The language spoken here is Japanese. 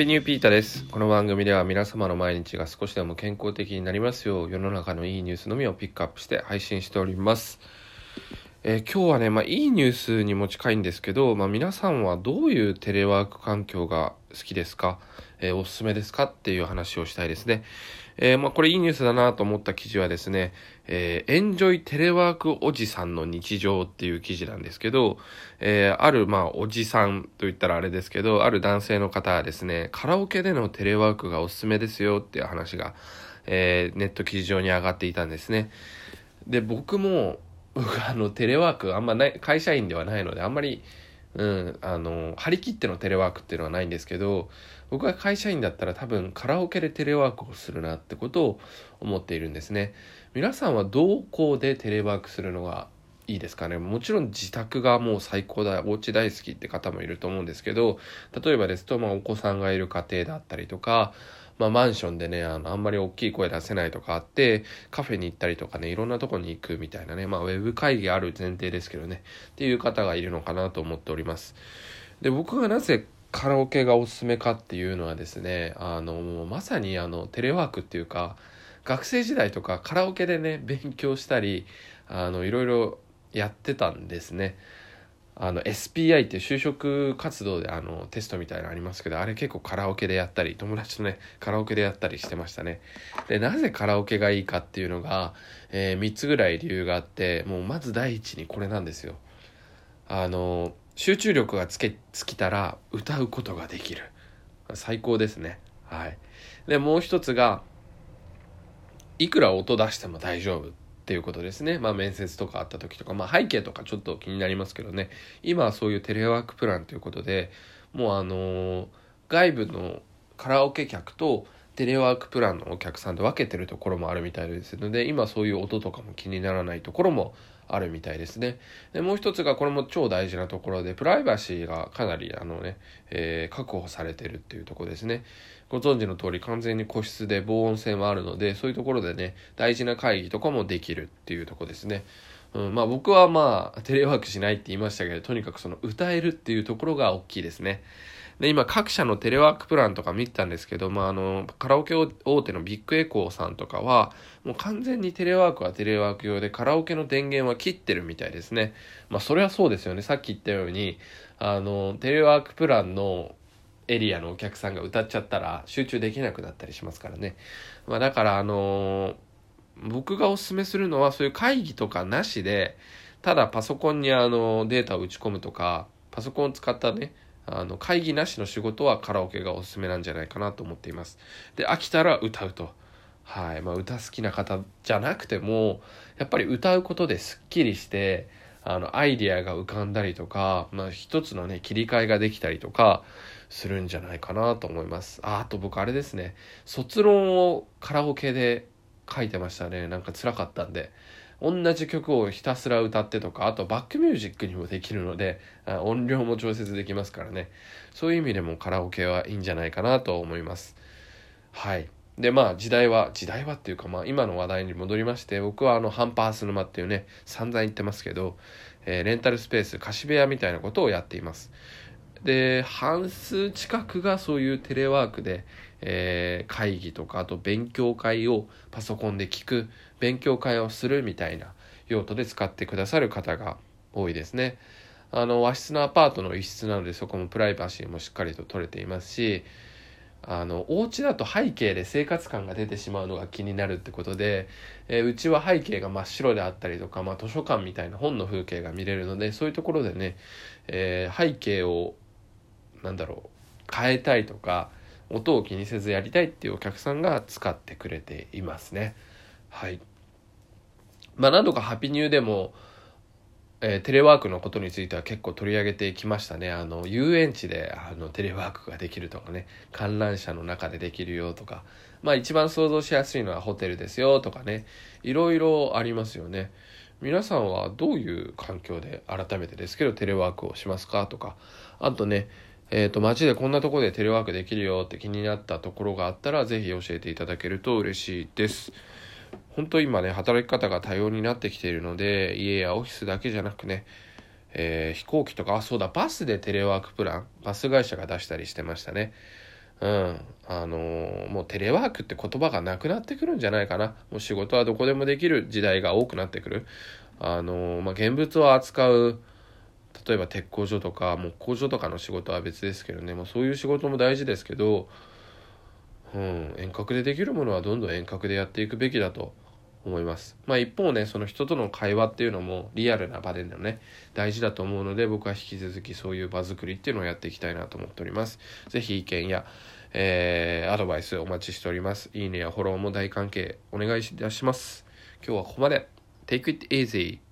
ピーニューピーターです。この番組では皆様の毎日が少しでも健康的になりますよう世の中のいいニュースのみをピックアップして配信しております。えー今日はね、まあ、いいニュースにも近いんですけど、まあ、皆さんはどういうテレワーク環境が好きですか、えーおすすめですか？っていう話をしたいですね。えーまあ、これいいニュースだなと思った記事はですね、えエンジョイテレワークおじさんの日常っていう記事なんですけど、えある、まあ、おじさんと言ったらあれですけど、ある男性の方はですね、カラオケでのテレワークがおすすめですよっていう話が、えネット記事上に上がっていたんですね。で、僕も、僕あの、テレワークあんまない、会社員ではないので、あんまり、うん、あの、張り切ってのテレワークっていうのはないんですけど、僕が会社員だったら多分カラオケでテレワークをするなってことを思っているんですね。皆さんはどこでテレワークするのがいいですかね？もちろん自宅がもう最高だ、お家大好きって方もいると思うんですけど、例えばですと、まあお子さんがいる家庭だったりとか、まあマンションでね、あの、あんまり大きい声出せないとかあって、カフェに行ったりとかね、いろんなとこに行くみたいなね、まあウェブ会議ある前提ですけどね、っていう方がいるのかなと思っております。で、僕がなぜカラオケがおすすめかっていうのはですね、あの、まさにあの、テレワークっていうか、学生時代とかカラオケでね、勉強したり、あの、いろいろやってたんですね。あの SPI って就職活動であのテストみたいなのありますけどあれ結構カラオケでやったり友達とねカラオケでやったりしてましたね。でなぜカラオケがいいかっていうのが、え3つぐらい理由があってもうまず第一にこれなんですよ。あの集中力がつけ尽きたら歌うことができる。最高ですね。はい。でもう一つがいくら音出しても大丈夫。っっていうことですね。まあ面接とかあった時とか、まあ背景とかちょっと気になりますけどね。今はそういうテレワークプランということで、もうあのー外部のカラオケ客とテレワークプランのお客さんで分けてるところもあるみたいですので、今そういう音とかも気にならないところもあるみたいですね。で、もう一つがこれも超大事なところで、プライバシーがかなりあのね、えー確保されてるっていうとこですね。ご存知の通り完全に個室で防音性もあるので、そういうところでね、大事な会議とかもできるっていうとこですね。うん、まあ僕はまあテレワークしないって言いましたけど、とにかくその歌えるっていうところが大きいですね。で、今各社のテレワークプランとか見てたんですけど、まああの、カラオケ大手のビッグエコーさんとかは、もう完全にテレワークはテレワーク用でカラオケの電源は切ってるみたいですね。まあそれはそうですよね。さっき言ったように、あの、テレワークプランのエリアのお客さんが歌っちゃったら集中できなくなったりしますからね。まあだからあの僕がおすすめするのはそういう会議とかなしで、ただパソコンにあのデータを打ち込むとか、パソコンを使ったね、あの会議なしの仕事はカラオケがおすすめなんじゃないかなと思っています。で、飽きたら歌うと。はい。まあ歌好きな方じゃなくても、やっぱり歌うことですっきりして、あの、アイディアが浮かんだりとか、まあ一つのね、切り替えができたりとか、するんじゃないかなと思います。あ、あと僕あれですね。卒論をカラオケで書いてましたね。なんか辛かったんで。同じ曲をひたすら歌ってとか、あとバックミュージックにもできるので、音量も調節できますからね。そういう意味でもカラオケはいいんじゃないかなと思います。はい。で、まあ時代は、時代はっていうかまあ今の話題に戻りまして、僕はあのハンパース沼っていうね、散々言ってますけど、えーレンタルスペース貸部屋みたいなことをやっています。で半数近くがそういうテレワークで、えー会議とかあと勉強会をパソコンで聞く勉強会をするみたいな用途で使ってくださる方が多いですね。あの和室のアパートの一室なのでそこもプライバシーもしっかりと取れていますしあのお家だと背景で生活感が出てしまうのが気になるってことで、えーうちは背景が真っ白であったりとか、まあ、図書館みたいな本の風景が見れるのでそういうところでね、えー背景をなんだろう変えたいとか音を気にせずやりたいっていうお客さんが使ってくれていますね。はい。まあ何度かハピニューでも、えーテレワークのことについては結構取り上げてきましたね。あの遊園地であのテレワークができるとかね。観覧車の中でできるよとか。まあ一番想像しやすいのはホテルですよとかね。いろいろありますよね。皆さんはどういう環境で改めてですけどテレワークをしますかとか。あとねえっ、と街でこんなとこでテレワークできるよって気になったところがあったらぜひ教えていただけると嬉しいです。本当今ね働き方が多様になってきているので家やオフィスだけじゃなくね、えー飛行機とかあそうだバスでテレワークプランバス会社が出したりしてましたね。うん。あのー、もうテレワークって言葉がなくなってくるんじゃないかな。もう仕事はどこでもできる時代が多くなってくる。あのー、まあ、現物を扱う例えば鉄工所とか木工所とかの仕事は別ですけどねもうそういう仕事も大事ですけど、うん、遠隔でできるものはどんどん遠隔でやっていくべきだと思います。まあ一方ね、その人との会話っていうのもリアルな場でのね、大事だと思うので僕は引き続きそういう場作りっていうのをやっていきたいなと思っております。是非意見や、えー、アドバイスお待ちしております。いいねやフォローも大関係お願いいたします。今日はここまで。Take it easy.